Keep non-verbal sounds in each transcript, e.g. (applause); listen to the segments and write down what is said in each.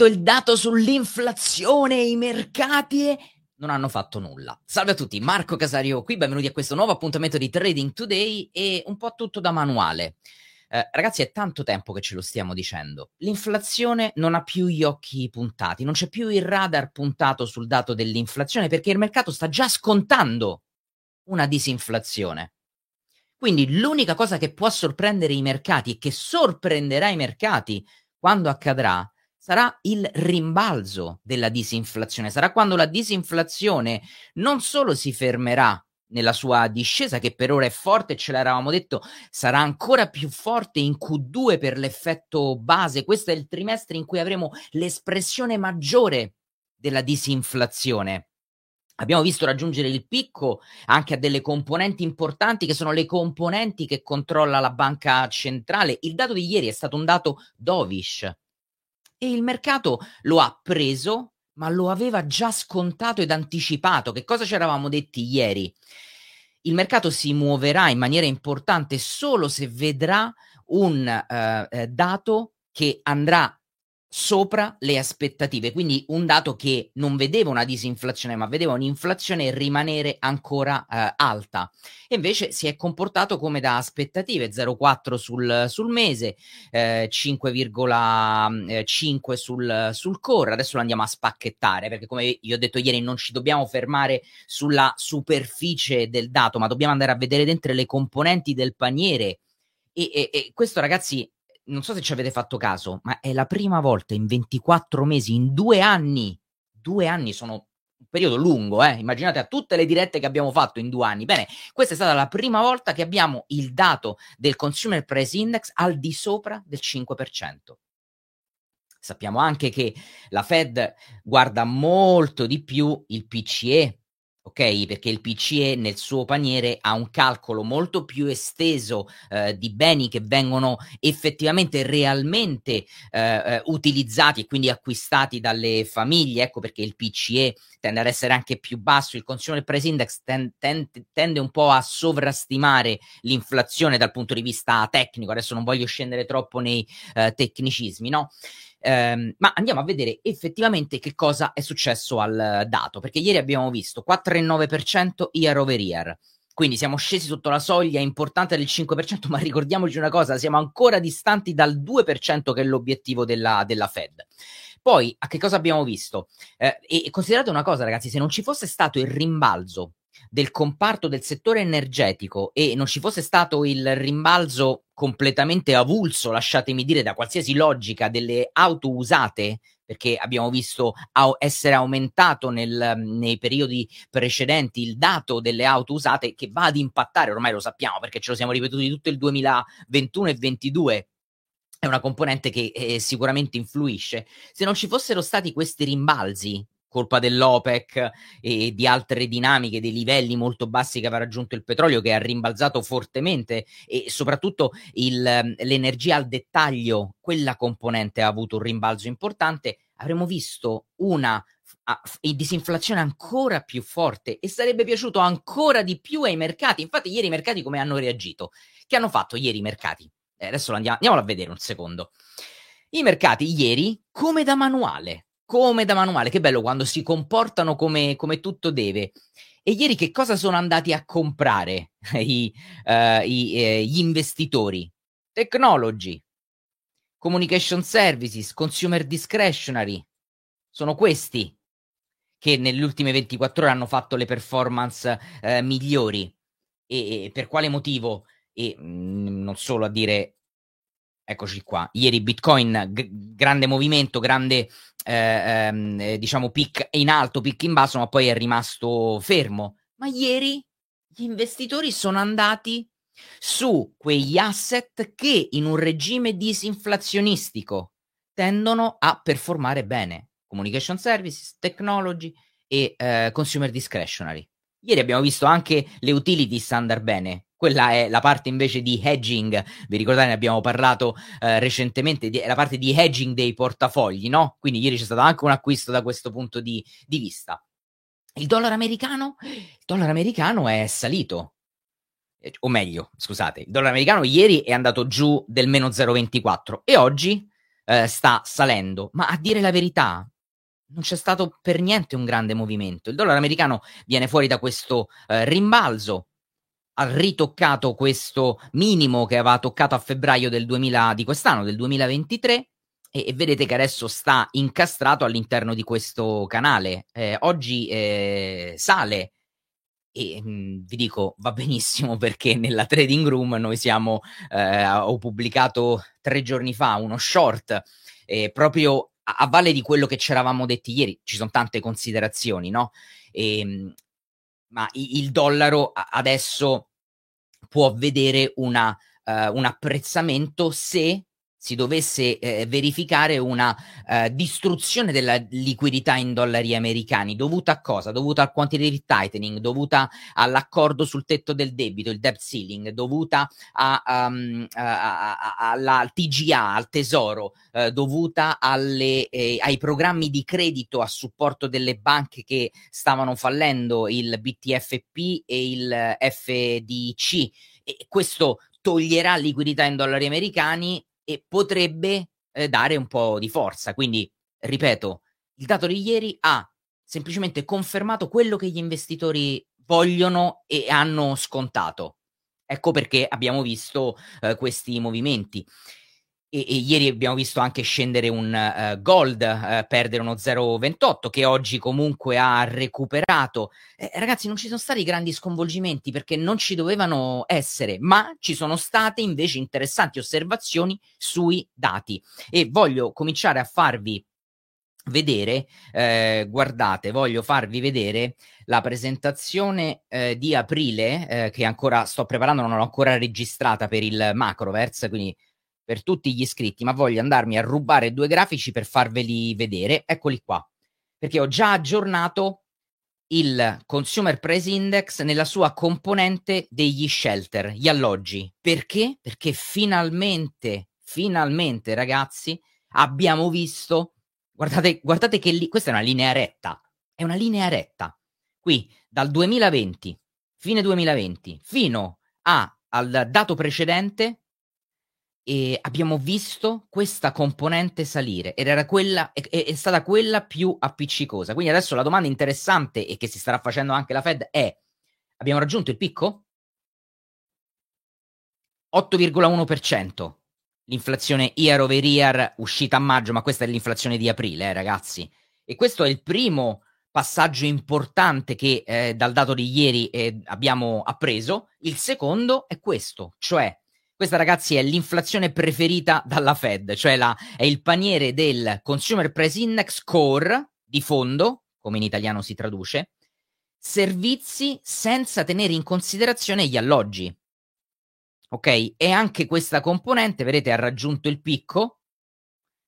uscito il dato sull'inflazione e i mercati non hanno fatto nulla. Salve a tutti, Marco Casario qui, benvenuti a questo nuovo appuntamento di Trading Today e un po' tutto da manuale. Eh, ragazzi, è tanto tempo che ce lo stiamo dicendo. L'inflazione non ha più gli occhi puntati, non c'è più il radar puntato sul dato dell'inflazione perché il mercato sta già scontando una disinflazione. Quindi l'unica cosa che può sorprendere i mercati e che sorprenderà i mercati quando accadrà sarà il rimbalzo della disinflazione, sarà quando la disinflazione non solo si fermerà nella sua discesa, che per ora è forte, ce l'eravamo detto, sarà ancora più forte in Q2 per l'effetto base. Questo è il trimestre in cui avremo l'espressione maggiore della disinflazione. Abbiamo visto raggiungere il picco anche a delle componenti importanti che sono le componenti che controlla la banca centrale. Il dato di ieri è stato un dato dovish e il mercato lo ha preso, ma lo aveva già scontato ed anticipato. Che cosa ci eravamo detti ieri? Il mercato si muoverà in maniera importante solo se vedrà un uh, dato che andrà sopra le aspettative, quindi un dato che non vedeva una disinflazione, ma vedeva un'inflazione rimanere ancora eh, alta. E invece si è comportato come da aspettative, 0,4 sul, sul mese, eh, 5,5 sul, sul core. Adesso lo andiamo a spacchettare, perché come vi ho detto ieri non ci dobbiamo fermare sulla superficie del dato, ma dobbiamo andare a vedere dentro le componenti del paniere. E, e, e questo ragazzi non so se ci avete fatto caso, ma è la prima volta in 24 mesi, in due anni, due anni sono un periodo lungo, eh? immaginate a tutte le dirette che abbiamo fatto in due anni. Bene, questa è stata la prima volta che abbiamo il dato del Consumer Price Index al di sopra del 5%. Sappiamo anche che la Fed guarda molto di più il PCE, ok? Perché il PCE nel suo paniere ha un calcolo molto più esteso eh, di beni che vengono effettivamente realmente eh, eh, utilizzati e quindi acquistati dalle famiglie, ecco perché il PCE tende ad essere anche più basso, il Consumer Price Index ten, ten, tende un po' a sovrastimare l'inflazione dal punto di vista tecnico, adesso non voglio scendere troppo nei eh, tecnicismi, no? Ehm, ma andiamo a vedere effettivamente che cosa è successo al dato, perché ieri abbiamo visto 4,9% year over year. Quindi siamo scesi sotto la soglia importante del 5%, ma ricordiamoci una cosa, siamo ancora distanti dal 2% che è l'obiettivo della, della Fed. Poi, a che cosa abbiamo visto? Eh, e considerate una cosa, ragazzi, se non ci fosse stato il rimbalzo del comparto del settore energetico e non ci fosse stato il rimbalzo completamente avulso, lasciatemi dire, da qualsiasi logica delle auto usate, perché abbiamo visto essere aumentato nel, nei periodi precedenti il dato delle auto usate che va ad impattare, ormai lo sappiamo perché ce lo siamo ripetuti tutto il 2021 e 2022 è una componente che eh, sicuramente influisce. Se non ci fossero stati questi rimbalzi colpa dell'OPEC e di altre dinamiche, dei livelli molto bassi che aveva raggiunto il petrolio, che ha rimbalzato fortemente e soprattutto il, l'energia al dettaglio, quella componente ha avuto un rimbalzo importante, avremmo visto una disinflazione ancora più forte e sarebbe piaciuto ancora di più ai mercati. Infatti, ieri i mercati come hanno reagito? Che hanno fatto ieri i mercati? Eh, adesso andiamo, andiamolo a vedere un secondo. I mercati ieri, come da manuale, come da manuale. Che bello quando si comportano come, come tutto deve. E ieri che cosa sono andati a comprare (laughs) i, uh, i, eh, gli investitori? Technology, communication services, consumer discretionary. Sono questi che nelle ultime 24 ore hanno fatto le performance eh, migliori. E, e, per quale motivo? E mh, mm, non solo a dire Eccoci qua. Ieri Bitcoin, g- grande movimento, grande eh, ehm, eh, diciamo pic in alto, pic in basso, ma poi è rimasto fermo. Ma ieri gli investitori sono andati su quegli asset che in un regime disinflazionistico tendono a performare bene. Communication services, technology e eh, consumer discretionary. Ieri abbiamo visto anche le utilities andare bene, quella è la parte invece di hedging, vi ricordate ne abbiamo parlato eh, recentemente, è la parte di hedging dei portafogli, no? Quindi ieri c'è stato anche un acquisto da questo punto di, di vista. Il dollaro americano? Il dollaro americano è salito, eh, o meglio, scusate, il dollaro americano ieri è andato giù del meno 0,24 e oggi eh, sta salendo, ma a dire la verità non c'è stato per niente un grande movimento. Il dollaro americano viene fuori da questo eh, rimbalzo, ha ritoccato questo minimo che aveva toccato a febbraio del 2000, di quest'anno, del 2023, e, e, vedete che adesso sta incastrato all'interno di questo canale. Eh, oggi eh, sale e mh, mhmm, vi dico va (laughs) benissimo perché nella trading room noi siamo eh, ho pubblicato tre giorni fa uno short proprio a, a, valle di quello che ci eravamo detti ieri ci sono tante considerazioni no? E, ehm, ma il dollaro adesso può vedere una, uh, un apprezzamento se si dovesse eh, verificare una eh, distruzione della liquidità in dollari americani, dovuta a cosa? Dovuta al quantitative tightening, dovuta all'accordo sul tetto del debito, il debt ceiling, dovuta a, um, a, a, alla TGA, al tesoro, eh, dovuta alle, eh, ai programmi di credito a supporto delle banche che stavano fallendo, il BTFP e il FDC. E questo toglierà liquidità in dollari americani e potrebbe eh, dare un po' di forza. Quindi, ripeto, il dato di ieri ha semplicemente confermato quello che gli investitori vogliono e hanno scontato. Ecco perché abbiamo visto eh, questi movimenti e, e, ieri abbiamo visto anche scendere un uh, gold, uh, perdere uno 0,28 che oggi comunque ha recuperato. Eh, ragazzi, non ci sono stati grandi sconvolgimenti perché non ci dovevano essere, ma ci sono state invece interessanti osservazioni sui dati e voglio cominciare a farvi vedere, eh, guardate, voglio farvi vedere la presentazione eh, di aprile eh, che ancora sto preparando, non l'ho ancora registrata per il Macroverse, quindi per tutti gli iscritti, ma voglio andarmi a rubare due grafici per farveli vedere. Eccoli qua, perché ho già aggiornato il Consumer Price Index nella sua componente degli shelter, gli alloggi. Perché? Perché finalmente, finalmente, ragazzi, abbiamo visto. Guardate, guardate che lì, questa è una linea retta. È una linea retta. Qui dal 2020, fine 2020, fino a, al dato precedente, e abbiamo visto questa componente salire ed era quella, è, è, stata quella più appiccicosa. Quindi adesso la domanda interessante e che si starà facendo anche la Fed è: abbiamo raggiunto il picco? 8,1%. L'inflazione year over year uscita a maggio, ma questa è l'inflazione di aprile, eh, ragazzi. E questo è il primo passaggio importante che eh, dal dato di ieri eh, abbiamo appreso. Il secondo è questo, cioè questa, ragazzi, è l'inflazione preferita dalla Fed, cioè la, è il paniere del Consumer Price Index Core di fondo, come in italiano si traduce, servizi senza tenere in considerazione gli alloggi. Ok? E anche questa componente, vedete, ha raggiunto il picco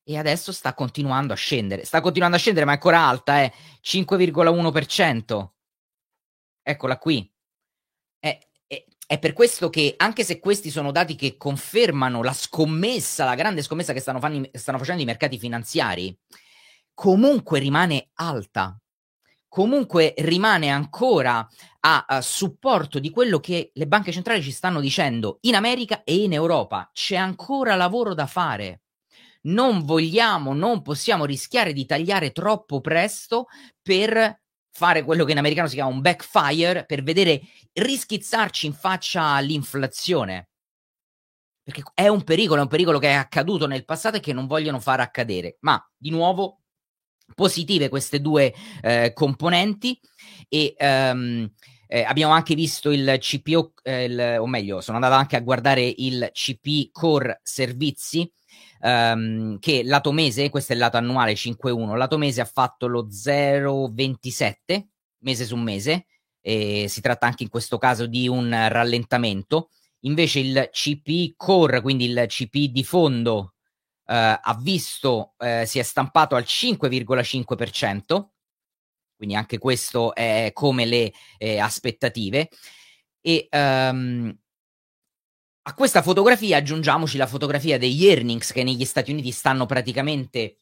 e adesso sta continuando a scendere. Sta continuando a scendere, ma è ancora alta, è eh? 5,1%. Eccola qui. È per questo che, anche se questi sono dati che confermano la scommessa, la grande scommessa che stanno, fanno, stanno facendo i mercati finanziari, comunque rimane alta. Comunque rimane ancora a, a supporto di quello che le banche centrali ci stanno dicendo in America e in Europa. C'è ancora lavoro da fare non vogliamo, non possiamo rischiare di tagliare troppo presto per fare quello che in americano si chiama un backfire per vedere rischizzarci in faccia l'inflazione. Perché è un pericolo, è un pericolo che è accaduto nel passato e che non vogliono far accadere. Ma di nuovo, positive queste due eh, componenti e um, eh, abbiamo anche visto il CPO, eh, il, o meglio, sono andato anche a guardare il CP Core Servizi um, che lato mese, questo è il lato annuale 5.1, lato mese ha fatto lo 0,27 mese su mese, e si tratta anche in questo caso di un rallentamento. Invece il CP core, quindi il CP di fondo, eh, ha visto, eh, si è stampato al 5,5%, quindi anche questo è come le eh, aspettative. E um, a questa fotografia aggiungiamoci la fotografia degli earnings che negli Stati Uniti stanno praticamente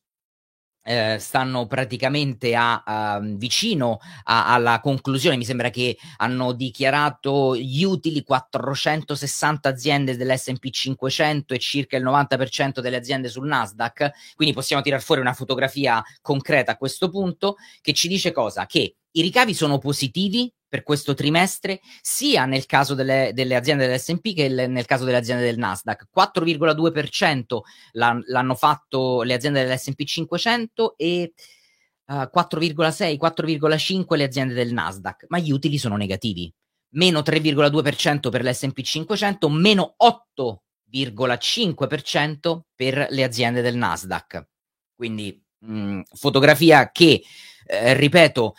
eh, stanno praticamente a, a vicino a, alla conclusione. Mi sembra che hanno dichiarato gli utili 460 aziende dell'SP 500 e circa il 90% delle aziende sul Nasdaq. Quindi possiamo tirare fuori una fotografia concreta a questo punto che ci dice cosa? Che i ricavi sono positivi per questo trimestre, sia nel caso delle, delle aziende dell'SP che il, nel caso delle aziende del Nasdaq. 4,2% l'han, l'hanno fatto le aziende dell'SP 500 e uh, 4,6, 4,5 le aziende del Nasdaq, ma gli utili sono negativi. Meno 3,2% per l'SP 500, meno 8,5% per le aziende del Nasdaq. Quindi mh, mm, fotografia che, eh, ripeto,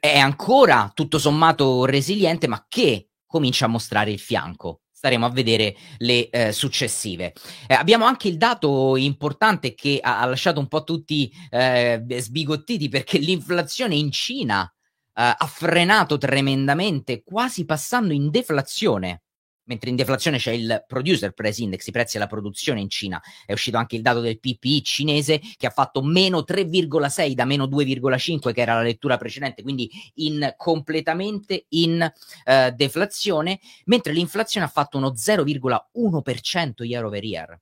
è ancora tutto sommato resiliente, ma che comincia a mostrare il fianco. Staremo a vedere le eh, successive. Eh, abbiamo anche il dato importante che ha, ha lasciato un po' tutti eh, sbigottiti perché l'inflazione in Cina eh, ha frenato tremendamente, quasi passando in deflazione mentre in deflazione c'è il producer price index, i prezzi alla produzione in Cina. È uscito anche il dato del PPI cinese che ha fatto meno 3,6 da meno 2,5 che era la lettura precedente, quindi in, completamente in uh, deflazione, mentre l'inflazione ha fatto uno 0,1% year over year.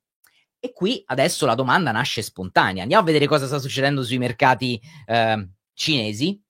E qui adesso la domanda nasce spontanea. Andiamo a vedere cosa sta succedendo sui mercati uh, cinesi.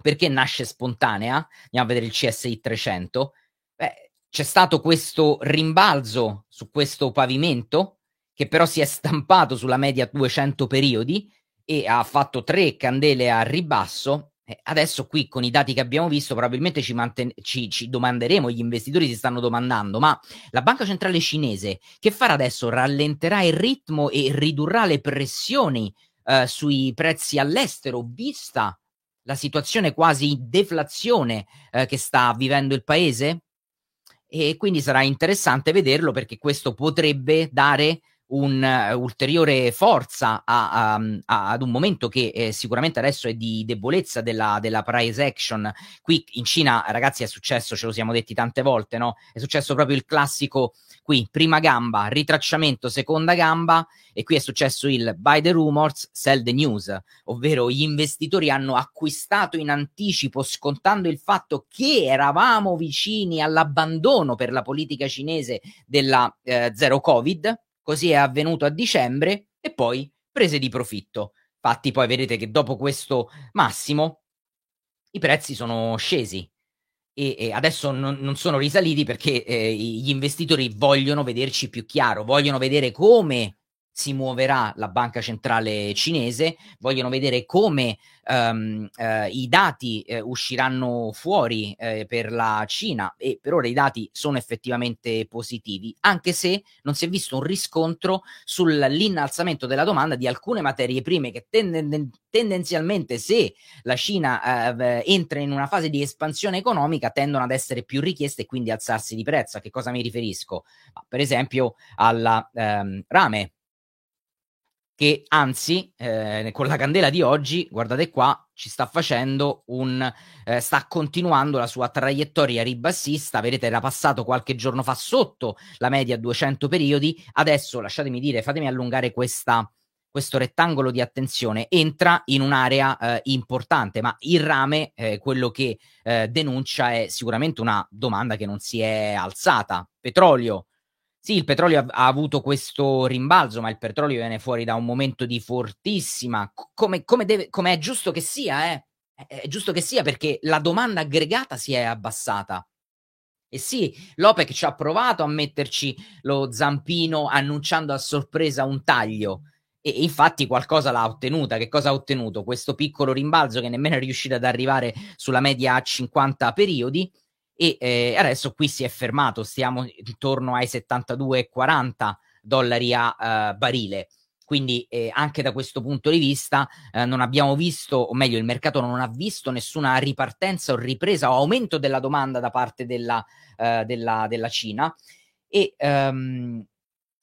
Perché nasce spontanea? Andiamo a vedere il CSI 300. Beh, c'è stato questo rimbalzo su questo pavimento che però si è stampato sulla media 200 periodi e ha fatto tre candele a ribasso. adesso qui con i dati che abbiamo visto probabilmente ci, manten- ci, ci, domanderemo, gli investitori si stanno domandando, ma la banca centrale cinese che farà adesso? Rallenterà il ritmo e ridurrà le pressioni eh, sui prezzi all'estero, vista la situazione quasi deflazione eh, che sta vivendo il paese? E quindi sarà interessante vederlo perché questo potrebbe dare un'ulteriore uh, forza a, a, a, ad un momento che eh, sicuramente adesso è di debolezza della, della, price action. Qui in Cina, ragazzi, è successo, ce lo siamo detti tante volte, no? È successo proprio il classico qui, prima gamba, ritracciamento, seconda gamba, e qui è successo il buy the rumors, sell the news, ovvero gli investitori hanno acquistato in anticipo scontando il fatto che eravamo vicini all'abbandono per la politica cinese della eh, zero covid, così è avvenuto a dicembre, e poi prese di profitto. Infatti poi vedete che dopo questo massimo i prezzi sono scesi e, e adesso non, non, sono risaliti perché eh, gli investitori vogliono vederci più chiaro, vogliono vedere come si muoverà la banca centrale cinese, vogliono vedere come um, uh, i dati uh, usciranno fuori uh, per la Cina e per ora i dati sono effettivamente positivi, anche se non si è visto un riscontro sull'innalzamento della domanda di alcune materie prime che tenden- tendenzialmente se la Cina entra in una fase di espansione economica tendono ad essere più richieste e quindi alzarsi di prezzo. A che cosa mi riferisco? per esempio alla um, rame che anzi eh, con la candela di oggi, guardate qua, ci sta facendo un eh, sta continuando la sua traiettoria ribassista, vedete era passato qualche giorno fa sotto la media 200 periodi, adesso lasciatemi dire, fatemi allungare questa questo rettangolo di attenzione. Entra in un'area eh, importante, ma il rame, eh, quello che eh, denuncia è sicuramente una domanda che non si è alzata. Petrolio sì, il petrolio ha, avuto questo rimbalzo, ma il petrolio viene fuori da un momento di fortissima, come, come, deve, come è giusto che sia, eh? È giusto che sia perché la domanda aggregata si è abbassata. E sì, l'OPEC ci ha provato a metterci lo zampino annunciando a sorpresa un taglio. E infatti qualcosa l'ha ottenuta. Che cosa ha ottenuto? Questo piccolo rimbalzo che nemmeno è riuscito ad arrivare sulla media a 50 periodi e eh, adesso qui si è fermato, stiamo intorno ai 72,40 dollari a uh, barile. Quindi eh, anche da questo punto di vista eh, non abbiamo visto, o meglio il mercato non ha visto nessuna ripartenza o ripresa o aumento della domanda da parte della, uh, della, della Cina. E, um,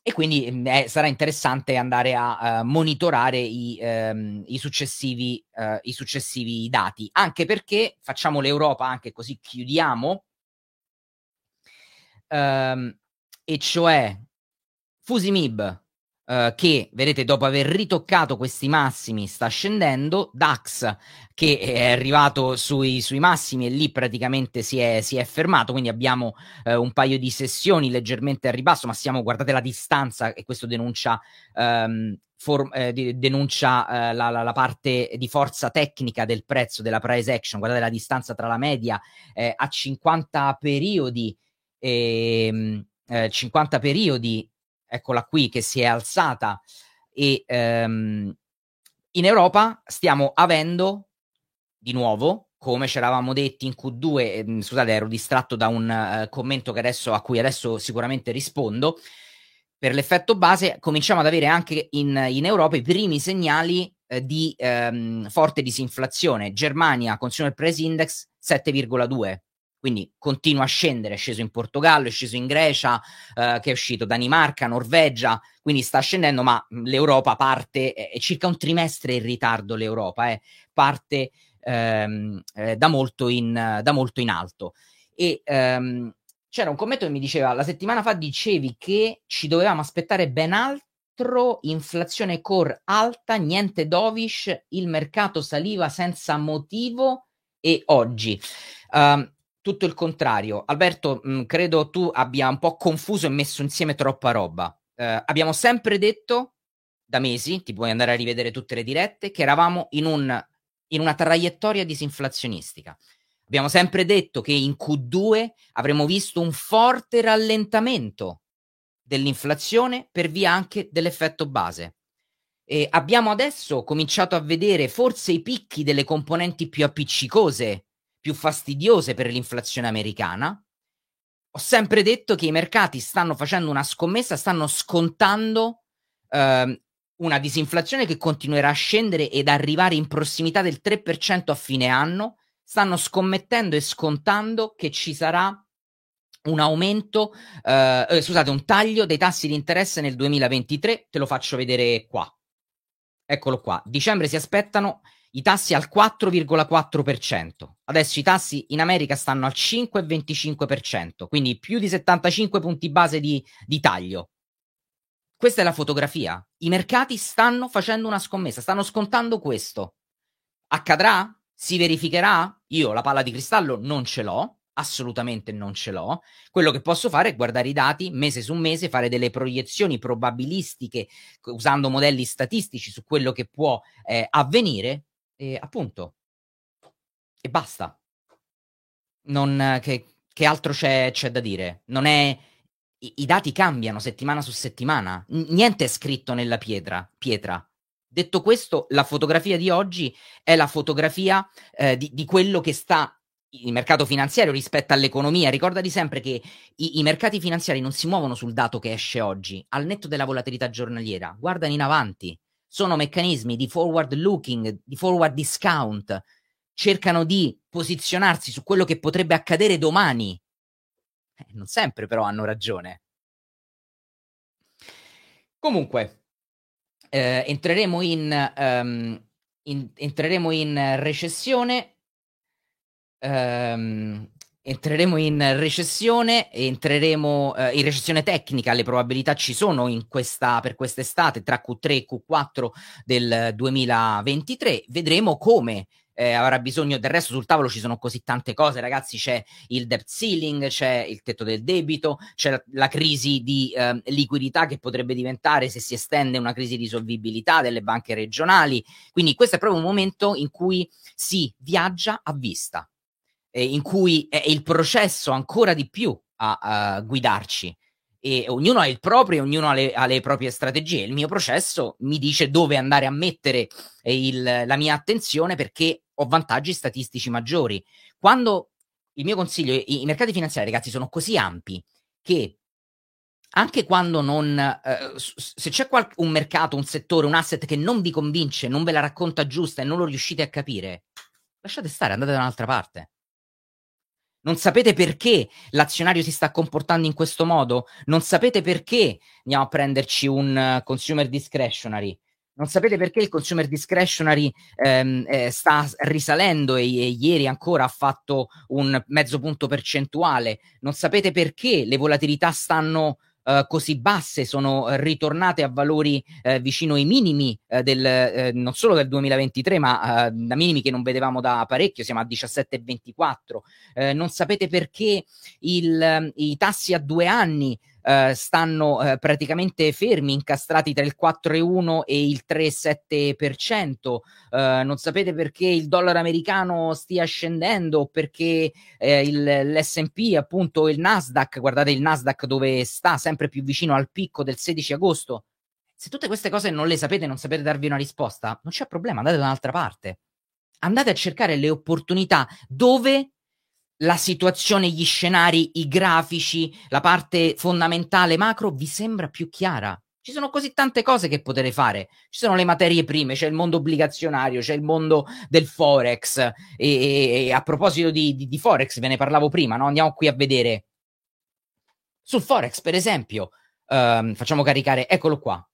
e quindi eh, sarà interessante andare a uh, monitorare i, um, i, successivi, uh, i, successivi, dati, anche perché facciamo l'Europa, anche così chiudiamo ehm, e cioè Fusimib Uh, che vedete dopo aver ritoccato questi massimi sta scendendo, DAX che è arrivato sui, sui massimi e lì praticamente si è, si è fermato, quindi abbiamo uh, un paio di sessioni leggermente a ribasso, ma siamo, guardate la distanza e questo denuncia um, For, eh, denuncia eh, la, la, la, parte di forza tecnica del prezzo della price action. Guardate la distanza tra la media eh, a 50 periodi, e, eh, 50 periodi, eccola qui, che si è alzata. E ehm, in Europa stiamo avendo di nuovo, come ci eravamo detti in Q2, eh, scusate, ero distratto da un uh, commento adesso, a cui adesso sicuramente rispondo per l'effetto base cominciamo ad avere anche in, in Europa i primi segnali eh, di ehm, forte disinflazione. Germania, Consumer Price Index 7,2, quindi continua a scendere, è sceso in Portogallo, è sceso in Grecia, eh, che è uscito Danimarca, Norvegia, quindi sta scendendo, ma l'Europa parte, è circa un trimestre in ritardo l'Europa, eh, parte ehm, eh, da, molto in, da molto in alto. E ehm, c'era un commento che mi diceva la settimana fa dicevi che ci dovevamo aspettare ben altro, inflazione core alta, niente dovish, il mercato saliva senza motivo e oggi. Um, tutto il contrario. Alberto, mh, credo tu abbia un po' confuso e messo insieme troppa roba. Uh, abbiamo sempre detto da mesi, ti puoi andare a rivedere tutte le dirette, che eravamo in, un, in una traiettoria disinflazionistica. Abbiamo sempre detto che in Q2 avremmo visto un forte rallentamento dell'inflazione per via anche dell'effetto base. E abbiamo adesso cominciato a vedere forse i picchi delle componenti più appiccicose, più fastidiose per l'inflazione americana. Ho sempre detto che i mercati stanno facendo una scommessa, stanno scontando eh, una disinflazione che continuerà a scendere ed arrivare in prossimità del 3% a fine anno stanno scommettendo e scontando che ci sarà un aumento, eh, eh, scusate, un taglio dei tassi di interesse nel 2023. Te lo faccio vedere qua. Eccolo qua. Dicembre si aspettano i tassi al 4,4%. Adesso i tassi in America stanno al 5,25%, quindi più di 75 punti base di, di taglio. Questa è la fotografia. I mercati stanno facendo una scommessa, stanno scontando questo. Accadrà? Si verificherà? Io la palla di cristallo non ce l'ho, assolutamente non ce l'ho. Quello che posso fare è guardare i dati mese su mese, fare delle proiezioni probabilistiche usando modelli statistici su quello che può eh, avvenire, e appunto. E basta. Non, che, che altro c'è, c'è, da dire? Non è. I, I, dati cambiano settimana su settimana. N- niente è scritto nella pietra. pietra. Detto questo, la fotografia di oggi è la fotografia eh, di, di, quello che sta il mercato finanziario rispetto all'economia. Ricordati sempre che i, i, mercati finanziari non si muovono sul dato che esce oggi, al netto della volatilità giornaliera, guardano in avanti. Sono meccanismi di forward looking, di forward discount, cercano di posizionarsi su quello che potrebbe accadere domani. Eh, non sempre però hanno ragione. Comunque, eh, entreremo, in, um, in, entreremo in recessione. Um, entreremo in recessione, entreremo uh, in recessione tecnica, le probabilità ci sono questa, per quest'estate tra Q3 e Q4 del 2023. Vedremo come eh, avrà bisogno. Del resto sul tavolo ci sono così tante cose ragazzi. C'è il debt ceiling c'è il tetto del debito c'è la, la crisi di eh, liquidità che potrebbe diventare se si estende una crisi di solvibilità delle banche regionali. Quindi questo è proprio un momento in cui si viaggia a vista eh, in cui è il processo ancora di più a, a guidarci e ognuno ha il proprio, ognuno ha le, ha le, proprie strategie. Il mio processo mi dice dove andare a mettere il, la mia attenzione perché ho vantaggi statistici maggiori. Quando il mio consiglio, i, i mercati finanziari, ragazzi, sono così ampi che anche quando non, eh, se c'è qual- un mercato, un settore, un asset che non vi convince, non ve la racconta giusta e non lo riuscite a capire, lasciate stare, andate da un'altra parte. Non sapete perché l'azionario si sta comportando in questo modo? Non sapete perché andiamo a prenderci un uh, consumer discretionary? Non sapete perché il consumer discretionary ehm, eh, sta risalendo e, e, ieri ancora ha fatto un mezzo punto percentuale? Non sapete perché le volatilità stanno uh, così basse, sono ritornate a valori uh, vicino ai minimi uh, del, non solo del 2023, ma da minimi che non vedevamo da parecchio, siamo a 17,24. non sapete perché il, i tassi a due anni Uh, stanno uh, praticamente fermi, incastrati tra il 4,1 e il 3,7%. Uh, non sapete perché il dollaro americano stia scendendo, perché eh, il, l'SP, appunto il Nasdaq, guardate il Nasdaq dove sta, sempre più vicino al picco del 16 agosto. Se tutte queste cose non le sapete, non sapete darvi una risposta, non c'è problema, andate da un'altra parte. Andate a cercare le opportunità dove la situazione, gli scenari, i grafici, la parte fondamentale macro vi sembra più chiara. Ci sono così tante cose che potete fare. Ci sono le materie prime, c'è il mondo obbligazionario, c'è il mondo del Forex. E, e, e a proposito di, di, di, Forex, ve ne parlavo prima, no? andiamo qui a vedere. Sul Forex, per esempio, um, facciamo caricare, eccolo qua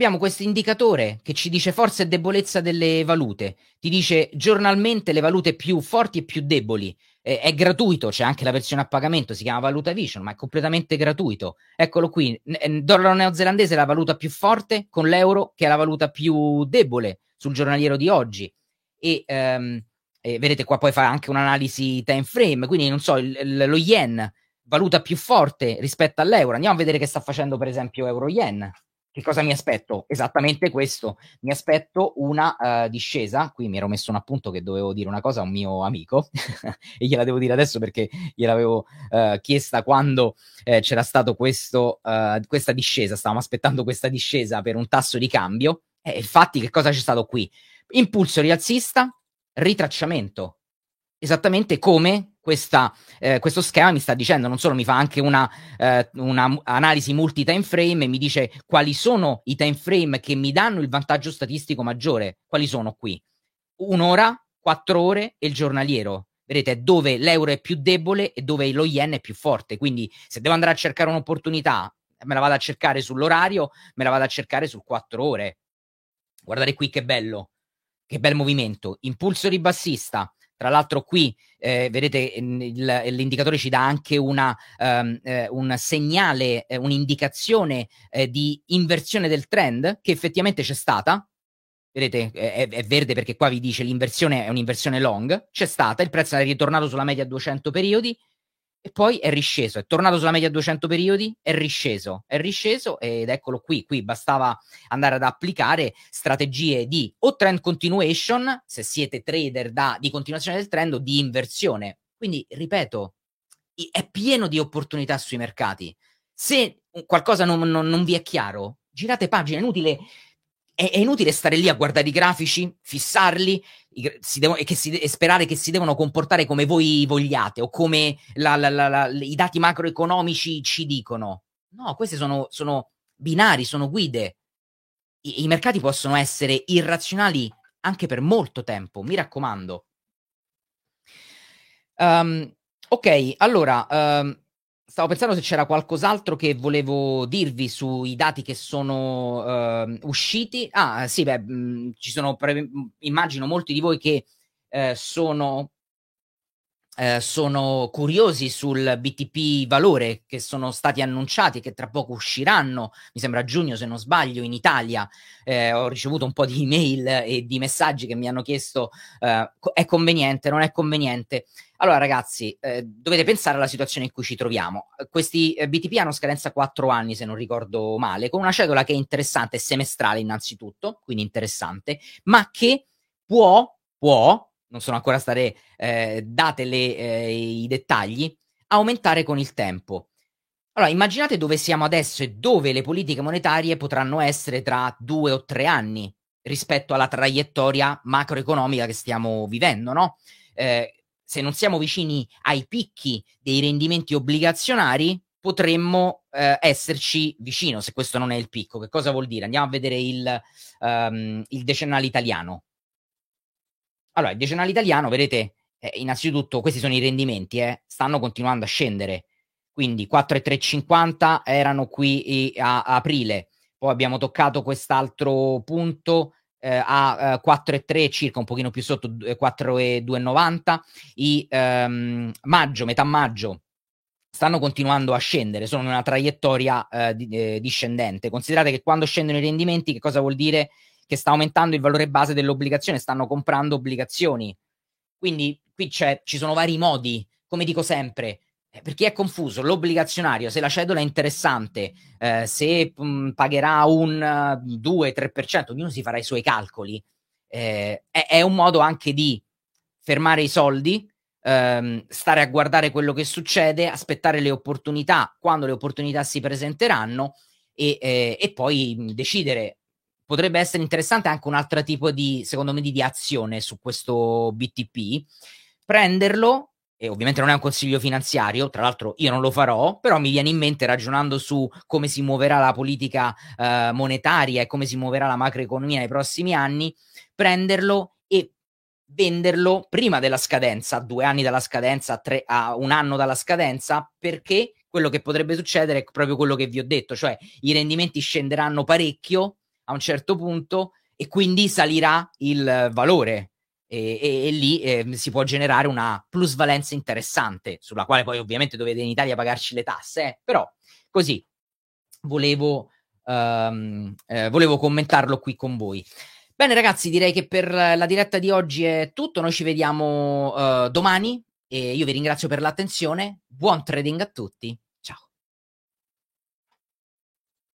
abbiamo questo indicatore che ci dice forza e debolezza delle valute, ti dice giornalmente le valute più forti e più deboli. Eh, è gratuito, c'è anche la versione a pagamento, si chiama Valuta Vision, ma è completamente gratuito. Eccolo qui, N- dollaro neozelandese è la valuta più forte con l'euro che è la valuta più debole sul giornaliero di oggi. E, um, e vedete qua poi fa anche un'analisi time frame, quindi non so, il, il, lo yen, valuta più forte rispetto all'euro. Andiamo a vedere che sta facendo per esempio euro-yen. Che cosa mi aspetto? Esattamente questo. Mi aspetto una uh, discesa. Qui mi ero messo un appunto che dovevo dire una cosa a un mio amico (laughs) e gliela devo dire adesso perché gliel'avevo uh, chiesta quando eh, c'era questo, uh, questa discesa. Stavamo aspettando questa discesa per un tasso di cambio. E infatti, che cosa c'è stato qui? Impulso rialzista, ritracciamento. Esattamente come questa, eh, questo schema mi sta dicendo, non solo mi fa anche una, eh, una analisi multi-time frame e mi dice quali sono i time frame che mi danno il vantaggio statistico maggiore. Quali sono qui? Un'ora, quattro ore e il giornaliero. Vedete, dove l'euro è più debole e dove lo yen è più forte. Quindi se devo andare a cercare un'opportunità, me la vado a cercare sull'orario, me la vado a cercare sul quattro ore. Guardate qui che bello, che bel movimento. Impulso ribassista, tra l'altro qui eh, vedete il, l'indicatore ci dà anche una, um, eh, un segnale, eh, un'indicazione eh, di inversione del trend che effettivamente c'è stata. Vedete, è, è, verde perché qua vi dice l'inversione è un'inversione long, c'è stata, il prezzo è ritornato sulla media a 200 periodi e poi è risceso, è tornato sulla media a 200 periodi, è risceso, è risceso ed eccolo qui, qui bastava andare ad applicare strategie di o trend continuation, se siete trader da, di continuazione del trend o di inversione. Quindi, ripeto, è pieno di opportunità sui mercati. Se qualcosa non, non, non vi è chiaro, girate pagina, è inutile è, inutile stare lì a guardare i grafici, fissarli devo, e, si, e, sperare che si devono comportare come voi vogliate o come la, la, la, i dati macroeconomici ci dicono. No, questi sono, sono binari, sono guide. I, I, mercati possono essere irrazionali anche per molto tempo, mi raccomando. Um, ok, allora, um, Stavo pensando se c'era qualcos'altro che volevo dirvi sui dati che sono uh, usciti. Ah, sì, beh, mh, ci sono, pre- immagino, molti di voi che uh, sono, uh, sono curiosi sul BTP valore che sono stati annunciati, che tra poco usciranno, mi sembra a giugno se non sbaglio, in Italia. Eh, ho ricevuto un po' di email e di messaggi che mi hanno chiesto è conveniente, non è conveniente. Allora, ragazzi, eh, dovete pensare alla situazione in cui ci troviamo. Questi eh, BTP hanno scadenza 4 anni, se non ricordo male, con una cedola che è interessante, semestrale innanzitutto, quindi interessante, ma che può, può, non sono ancora state eh, date le, eh, i dettagli, aumentare con il tempo. Allora, immaginate dove siamo adesso e dove le politiche monetarie potranno essere tra due o tre anni rispetto alla traiettoria macroeconomica che stiamo vivendo, no? Eh, se non siamo vicini ai picchi dei rendimenti obbligazionari, potremmo eh, esserci vicino, se questo non è il picco. Che cosa vuol dire? Andiamo a vedere il, um, il decennale italiano. Allora, il decennale italiano, vedete, eh, innanzitutto questi sono i rendimenti, eh, stanno continuando a scendere. Quindi 4,350 erano qui a, aprile, poi abbiamo toccato quest'altro punto eh, a eh, 4,3 circa, un pochino più sotto 4,290. I ehm, maggio, metà maggio, stanno continuando a scendere, sono in una traiettoria eh, eh, discendente. Considerate che quando scendono i rendimenti, che cosa vuol dire? Che sta aumentando il valore base dell'obbligazione, stanno comprando obbligazioni. Quindi qui ci sono vari modi, come dico sempre, eh, per chi è confuso, l'obbligazionario, se la cedola è interessante, eh, se mh, mm, pagherà un 2-3%, ognuno si farà i suoi calcoli, eh, è, è, un modo anche di fermare i soldi, ehm, stare a guardare quello che succede, aspettare le opportunità quando le opportunità si presenteranno e, eh, e poi decidere. Potrebbe essere interessante anche un altro tipo di, secondo me, di azione su questo BTP, prenderlo e ovviamente non è un consiglio finanziario, tra l'altro io non lo farò, però mi viene in mente ragionando su come si muoverà la politica eh, monetaria e come si muoverà la macroeconomia nei prossimi anni, prenderlo e venderlo prima della scadenza, due anni dalla scadenza, tre, a un anno dalla scadenza, perché quello che potrebbe succedere è proprio quello che vi ho detto, cioè i rendimenti scenderanno parecchio a un certo punto e quindi salirà il valore e, e, e lì eh, si può generare una plusvalenza interessante, sulla quale poi ovviamente dovete in Italia pagarci le tasse, eh? però così volevo, um, eh, volevo commentarlo qui con voi. Bene ragazzi, direi che per la diretta di oggi è tutto, noi ci vediamo uh, domani e io vi ringrazio per l'attenzione, buon trading a tutti